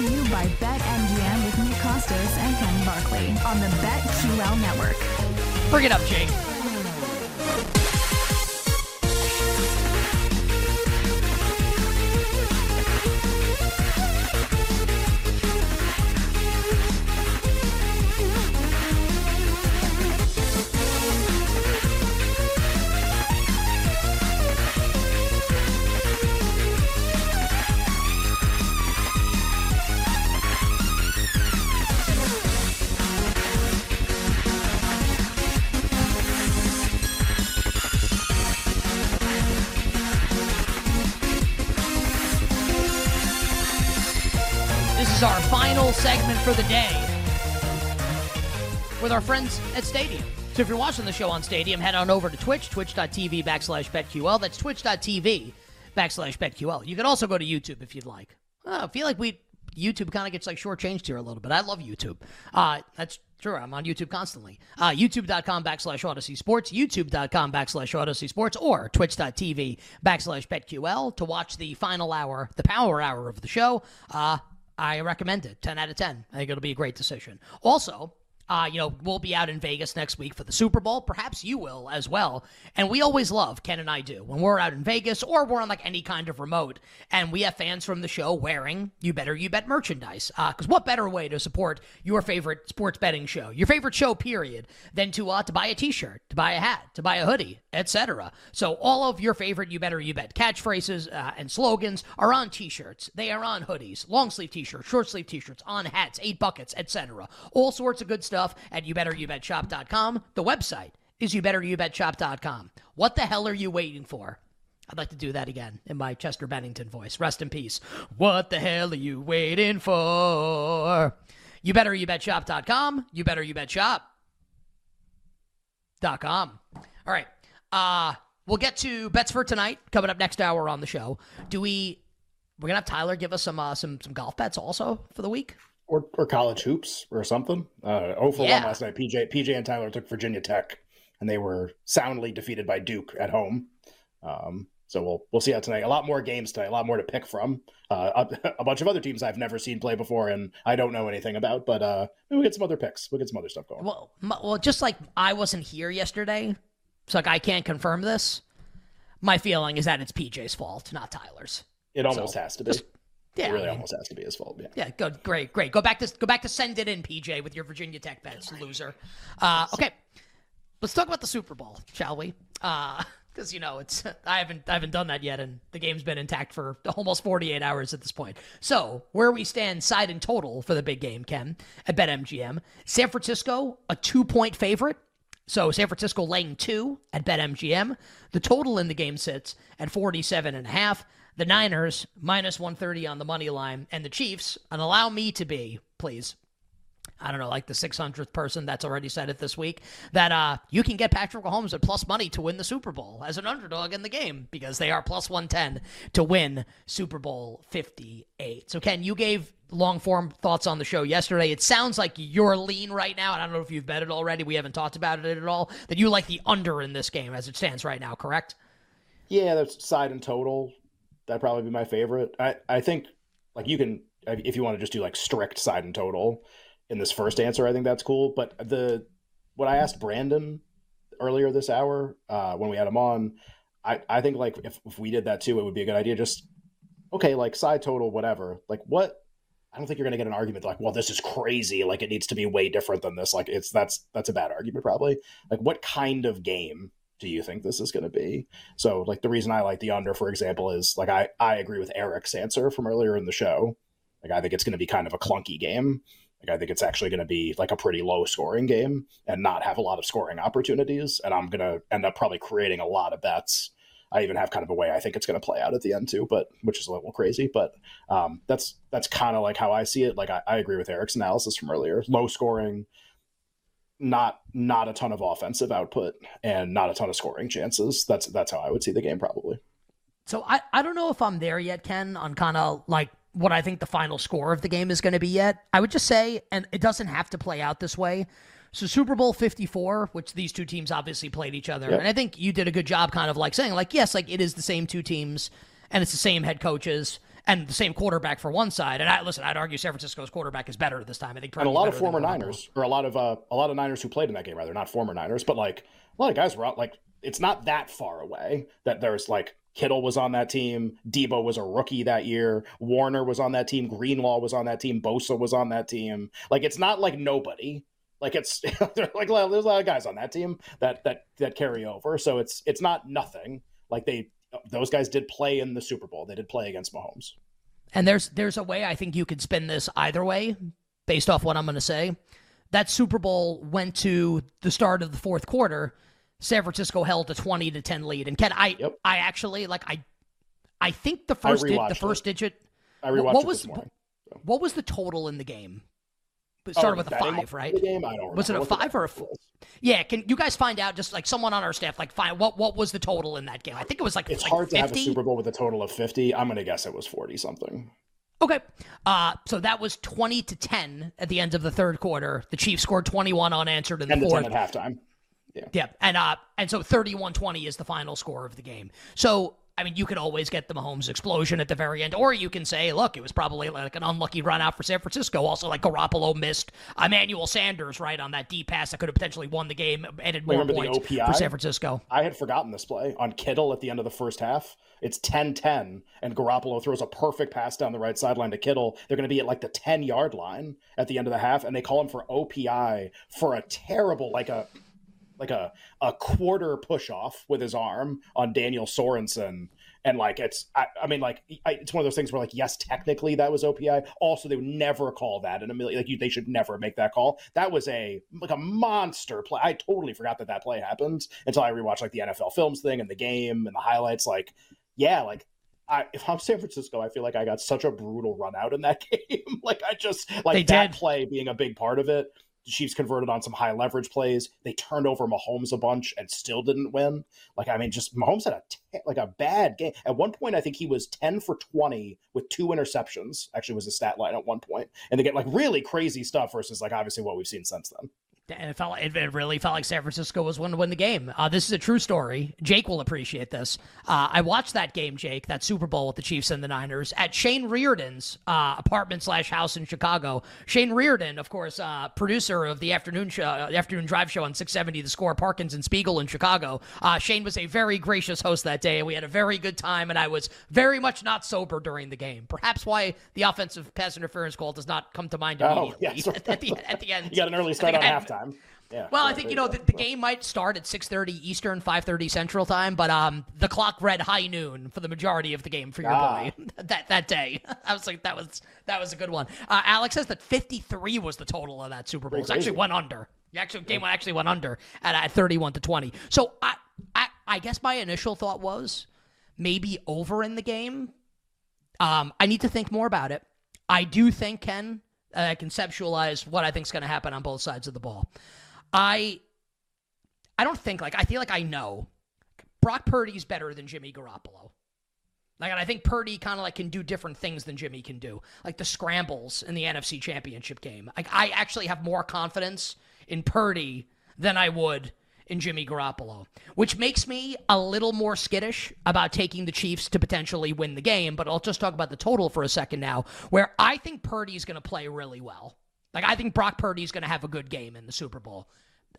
To you by BetMGM with Nick Kostos and Ken Barkley on the BetQL network. Bring it up, Jake. Our final segment for the day with our friends at Stadium. So if you're watching the show on Stadium, head on over to Twitch, twitch.tv backslash BetQL. That's twitch.tv backslash BetQL. You can also go to YouTube if you'd like. Uh, I feel like we YouTube kind of gets like shortchanged here a little bit. I love YouTube. Uh, that's true. I'm on YouTube constantly. Uh, YouTube.com backslash Audacy Sports, YouTube.com backslash Audacy Sports, or Twitch.tv backslash BetQL to watch the final hour, the power hour of the show. Uh, I recommend it. 10 out of 10. I think it'll be a great decision. Also, uh, you know, we'll be out in Vegas next week for the Super Bowl. Perhaps you will as well. And we always love, Ken and I do, when we're out in Vegas or we're on like any kind of remote and we have fans from the show wearing You Better You Bet merchandise. Because what better way to support your favorite sports betting show, your favorite show, period, than to uh, to buy a T-shirt, to buy a hat, to buy a hoodie, etc. So all of your favorite You Better You Bet catchphrases uh, and slogans are on T-shirts. They are on hoodies, long sleeve T-shirts, short sleeve T-shirts, on hats, eight buckets, etc. All sorts of good stuff at youbetteryouBetShop.com. The website is youbetteryouBetShop.com. What the hell are you waiting for? I'd like to do that again in my Chester Bennington voice. Rest in peace. What the hell are you waiting for? YouBetterYouBetShop.com. YouBetterYouBetShop.com. All right. Uh, we'll get to bets for tonight coming up next hour on the show. Do we? We're gonna have Tyler give us some uh, some some golf bets also for the week. Or, or college hoops or something. Uh, oh for Yeah. one last night. PJ PJ and Tyler took Virginia Tech, and they were soundly defeated by Duke at home. Um, so we'll we'll see how tonight. A lot more games tonight. A lot more to pick from. Uh, a, a bunch of other teams I've never seen play before, and I don't know anything about. But uh, maybe we'll get some other picks. We'll get some other stuff going. Well, well, just like I wasn't here yesterday, so like I can't confirm this. My feeling is that it's PJ's fault, not Tyler's. It almost so, has to be. Yeah, it really I mean, almost has to be his fault. Yeah. Yeah, good, great, great. Go back to go back to send it in, PJ, with your Virginia Tech bets, loser. Uh, okay, let's talk about the Super Bowl, shall we? Because you know it's I haven't I haven't done that yet, and the game's been intact for almost 48 hours at this point. So where we stand, side and total for the big game, Ken at BetMGM, San Francisco a two point favorite. So San Francisco laying two at BetMGM. The total in the game sits at 47 and a half. The Niners minus 130 on the money line, and the Chiefs, and allow me to be, please. I don't know, like the 600th person that's already said it this week, that uh, you can get Patrick Mahomes at plus money to win the Super Bowl as an underdog in the game because they are plus 110 to win Super Bowl 58. So, Ken, you gave long form thoughts on the show yesterday. It sounds like you're lean right now, and I don't know if you've bet it already. We haven't talked about it at all. That you like the under in this game as it stands right now, correct? Yeah, that's side and total. That'd probably be my favorite. I, I think like you can if you want to just do like strict side and total in this first answer, I think that's cool. But the what I asked Brandon earlier this hour uh, when we had him on. I, I think like if, if we did that too, it would be a good idea. Just okay, like side total, whatever. Like what? I don't think you're going to get an argument like, well, this is crazy. Like it needs to be way different than this. Like it's that's that's a bad argument probably. Like what kind of game do you think this is going to be? So like the reason I like the under, for example, is like I I agree with Eric's answer from earlier in the show. Like I think it's going to be kind of a clunky game. Like I think it's actually going to be like a pretty low scoring game and not have a lot of scoring opportunities. And I'm going to end up probably creating a lot of bets. I even have kind of a way I think it's going to play out at the end too, but which is a little crazy. But um, that's that's kind of like how I see it. Like I, I agree with Eric's analysis from earlier. Low scoring, not not a ton of offensive output, and not a ton of scoring chances. That's that's how I would see the game probably. So I, I don't know if I'm there yet, Ken, on kind of like what I think the final score of the game is going to be yet. I would just say, and it doesn't have to play out this way. So Super Bowl 54, which these two teams obviously played each other. Yep. And I think you did a good job kind of like saying like yes, like it is the same two teams and it's the same head coaches and the same quarterback for one side. And I listen, I'd argue San Francisco's quarterback is better this time. I think and a lot of former Niners or a lot of uh, a lot of Niners who played in that game rather, not former Niners, but like a lot of guys were out like it's not that far away that there's like Kittle was on that team. Deebo was a rookie that year. Warner was on that team. Greenlaw was on that team. Bosa was on that team. Like it's not like nobody. Like it's like there's a lot of guys on that team that that that carry over. So it's it's not nothing. Like they those guys did play in the Super Bowl. They did play against Mahomes. And there's there's a way I think you could spin this either way, based off what I'm going to say. That Super Bowl went to the start of the fourth quarter San Francisco held a 20 to 10 lead. And Ken, I yep. I actually like I I think the first di- the first it. digit I rewatched what was, morning, so. What was the total in the game? It started oh, with a five, right? game? I don't was it a five or a four? Yeah, can you guys find out? Just like someone on our staff, like find what what was the total in that game? I think it was like it's like hard 50? to have a Super Bowl with a total of fifty. I'm gonna guess it was forty something. Okay, uh, so that was twenty to ten at the end of the third quarter. The Chiefs scored twenty one unanswered in the fourth. at halftime. Yeah. Yeah. And uh and so 31-20 is the final score of the game. So I mean, you could always get the Mahomes explosion at the very end, or you can say, look, it was probably like an unlucky run out for San Francisco. Also, like Garoppolo missed Emmanuel Sanders right on that deep pass that could have potentially won the game, added more Remember points for San Francisco. I had forgotten this play on Kittle at the end of the first half. It's 10-10, and Garoppolo throws a perfect pass down the right sideline to Kittle. They're going to be at like the 10 yard line at the end of the half, and they call him for OPI for a terrible, like a like a a quarter push off with his arm on Daniel Sorensen. And like it's, I, I mean, like I, it's one of those things where like, yes, technically that was OPI. Also, they would never call that in a million. Like you, they should never make that call. That was a like a monster play. I totally forgot that that play happened until I rewatched like the NFL films thing and the game and the highlights. Like, yeah, like I, if I'm San Francisco, I feel like I got such a brutal run out in that game. like I just like they that did. play being a big part of it. The Chiefs converted on some high leverage plays. They turned over Mahomes a bunch and still didn't win. Like I mean, just Mahomes had a t- like a bad game. At one point, I think he was ten for twenty with two interceptions. Actually, was a stat line at one point, and they get like really crazy stuff versus like obviously what we've seen since then and it felt like, it really felt like San Francisco was going to win the game. Uh, this is a true story. Jake will appreciate this. Uh, I watched that game, Jake, that Super Bowl with the Chiefs and the Niners at Shane Reardon's uh, apartment slash house in Chicago. Shane Reardon, of course, uh, producer of the afternoon show, uh, afternoon drive show on 670 The Score, Parkins and Spiegel in Chicago. Uh, Shane was a very gracious host that day, and we had a very good time. And I was very much not sober during the game. Perhaps why the offensive pass interference call does not come to mind oh, immediately oh, yes. at, at, the at the end. You got an early start on halftime time. Yeah. Well, I think you know the, the, game might start at 6:30 Eastern, 5:30 Central time, but um the clock read high noon for the majority of the game for your ah. boy that that day. I was like that was that was a good one. Uh, Alex says that 53 was the total of that Super Bowl. It actually went under. The actual game yeah. actually went under at, at 31 to 20. So I, I I guess my initial thought was maybe over in the game. Um, I need to think more about it. I do think Ken uh, conceptualize what I think is going to happen on both sides of the ball. I I don't think like I feel like I know Brock Purdy's better than Jimmy Garoppolo. Like, and I think Purdy kind of like can do different things than Jimmy can do, like the scrambles in the NFC Championship game. Like, I actually have more confidence in Purdy than I would in Jimmy Garoppolo, which makes me a little more skittish about taking the Chiefs to potentially win the game. But I'll just talk about the total for a second now, where I think Purdy's going to play really well. Like, I think Brock Purdy's going to have a good game in the Super Bowl.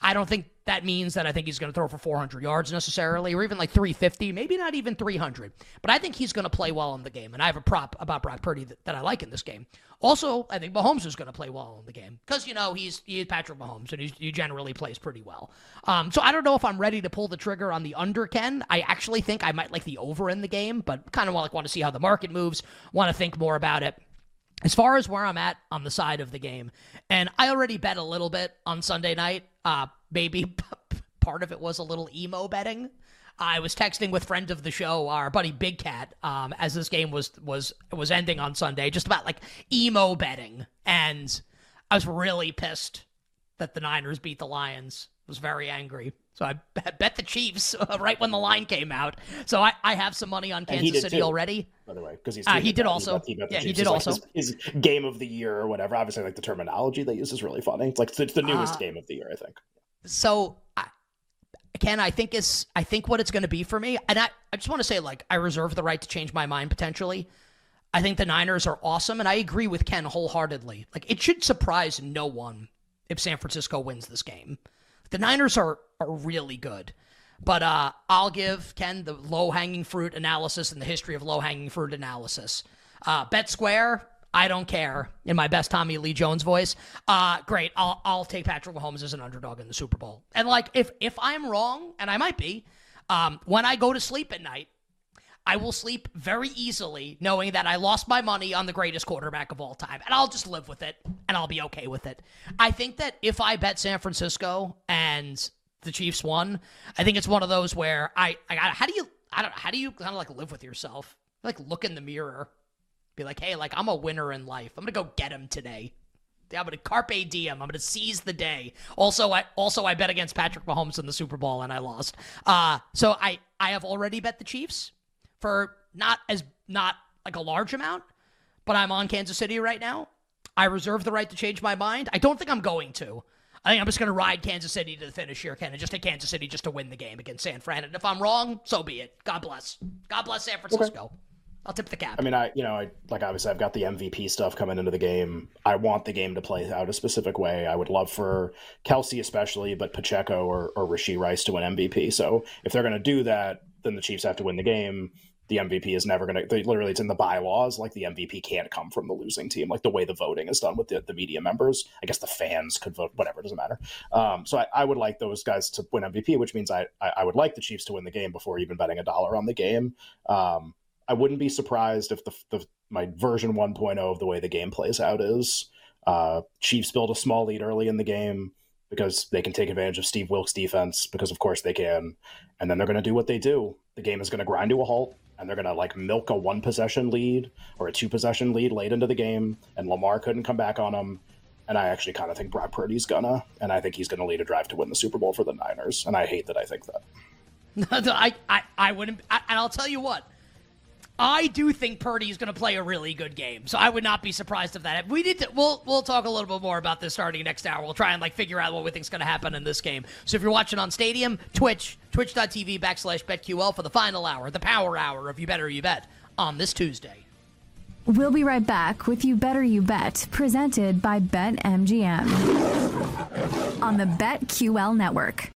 I don't think that means that I think he's going to throw for 400 yards necessarily, or even like 350, maybe not even 300. But I think he's going to play well in the game, and I have a prop about Brock Purdy that, that I like in this game. Also, I think Mahomes is going to play well in the game because you know he's he's Patrick Mahomes, and he generally plays pretty well. Um, so I don't know if I'm ready to pull the trigger on the under. Ken, I actually think I might like the over in the game, but kind of like want to see how the market moves, want to think more about it as far as where I'm at on the side of the game, and I already bet a little bit on Sunday night. Uh, maybe part of it was a little emo betting. I was texting with friend of the show, our buddy Big Cat, um, as this game was was was ending on Sunday, just about like emo betting, and I was really pissed that the Niners beat the Lions. I was very angry. So I bet the Chiefs right when the line came out. So I, I have some money on Kansas City too, already. By the way, because he's uh, he did also. He bet, he yeah, he did also. Like his, his, game of the year or whatever. Obviously, like the terminology they use is really funny. It's like it's the newest uh, game of the year, I think. So, I, Ken, I think is I think what it's going to be for me, and I, I just want to say like I reserve the right to change my mind potentially. I think the Niners are awesome, and I agree with Ken wholeheartedly. Like it should surprise no one if San Francisco wins this game. The Niners are are really good. But uh, I'll give Ken the low hanging fruit analysis and the history of low hanging fruit analysis. Uh, Bet Square, I don't care. In my best Tommy Lee Jones voice, uh, great. I'll I'll take Patrick Mahomes as an underdog in the Super Bowl. And like if if I'm wrong, and I might be, um, when I go to sleep at night, I will sleep very easily knowing that I lost my money on the greatest quarterback of all time. And I'll just live with it and I'll be okay with it. I think that if I bet San Francisco and the Chiefs won. I think it's one of those where I, I got, how do you, I don't, how do you kind of like live with yourself? Like look in the mirror, be like, hey, like I'm a winner in life. I'm gonna go get him today. I'm gonna carpe diem. I'm gonna seize the day. Also, I also I bet against Patrick Mahomes in the Super Bowl and I lost. Uh, so I I have already bet the Chiefs for not as not like a large amount, but I'm on Kansas City right now. I reserve the right to change my mind. I don't think I'm going to. I think I'm just going to ride Kansas City to the finish here, Ken, and just take Kansas City just to win the game against San Fran. And if I'm wrong, so be it. God bless. God bless San Francisco. Okay. I'll tip the cap. I mean, I you know, I like obviously I've got the MVP stuff coming into the game. I want the game to play out a specific way. I would love for Kelce especially, but Pacheco or or Rashee Rice to win MVP. So if they're going to do that, then the Chiefs have to win the game the MVP is never going to. Literally, it's in the bylaws. Like the MVP can't come from the losing team. Like the way the voting is done with the, the media members. I guess the fans could vote. Whatever doesn't matter. Um, so I, I, would like those guys to win MVP, which means I, I, I would like the Chiefs to win the game before even betting a dollar on the game. Um, I wouldn't be surprised if the, the my version 1.0 of the way the game plays out is uh, Chiefs build a small lead early in the game because they can take advantage of Steve Wilks' defense because of course they can, and then they're going to do what they do. The game is going to grind to a halt and they're going to like milk a one possession lead or a two possession lead late into the game, and Lamar couldn't come back on them. And I actually kind of think Brock Purdy's gonna, and I think he's gonna lead a drive to win the Super Bowl for the Niners. And I hate that I think that. I, I, I wouldn't, I, and I'll tell you what, I do think Purdy is going to play a really good game, so I would not be surprised if that. We need to. We'll we'll talk a little bit more about this starting next hour. We'll try and like figure out what we think is going to happen in this game. So if you're watching on Stadium, Twitch, twitch.tv backslash betql for the final hour, the power hour of You Better You Bet on this Tuesday. We'll be right back with You Better You Bet, presented by BetMGM on the BetQL network.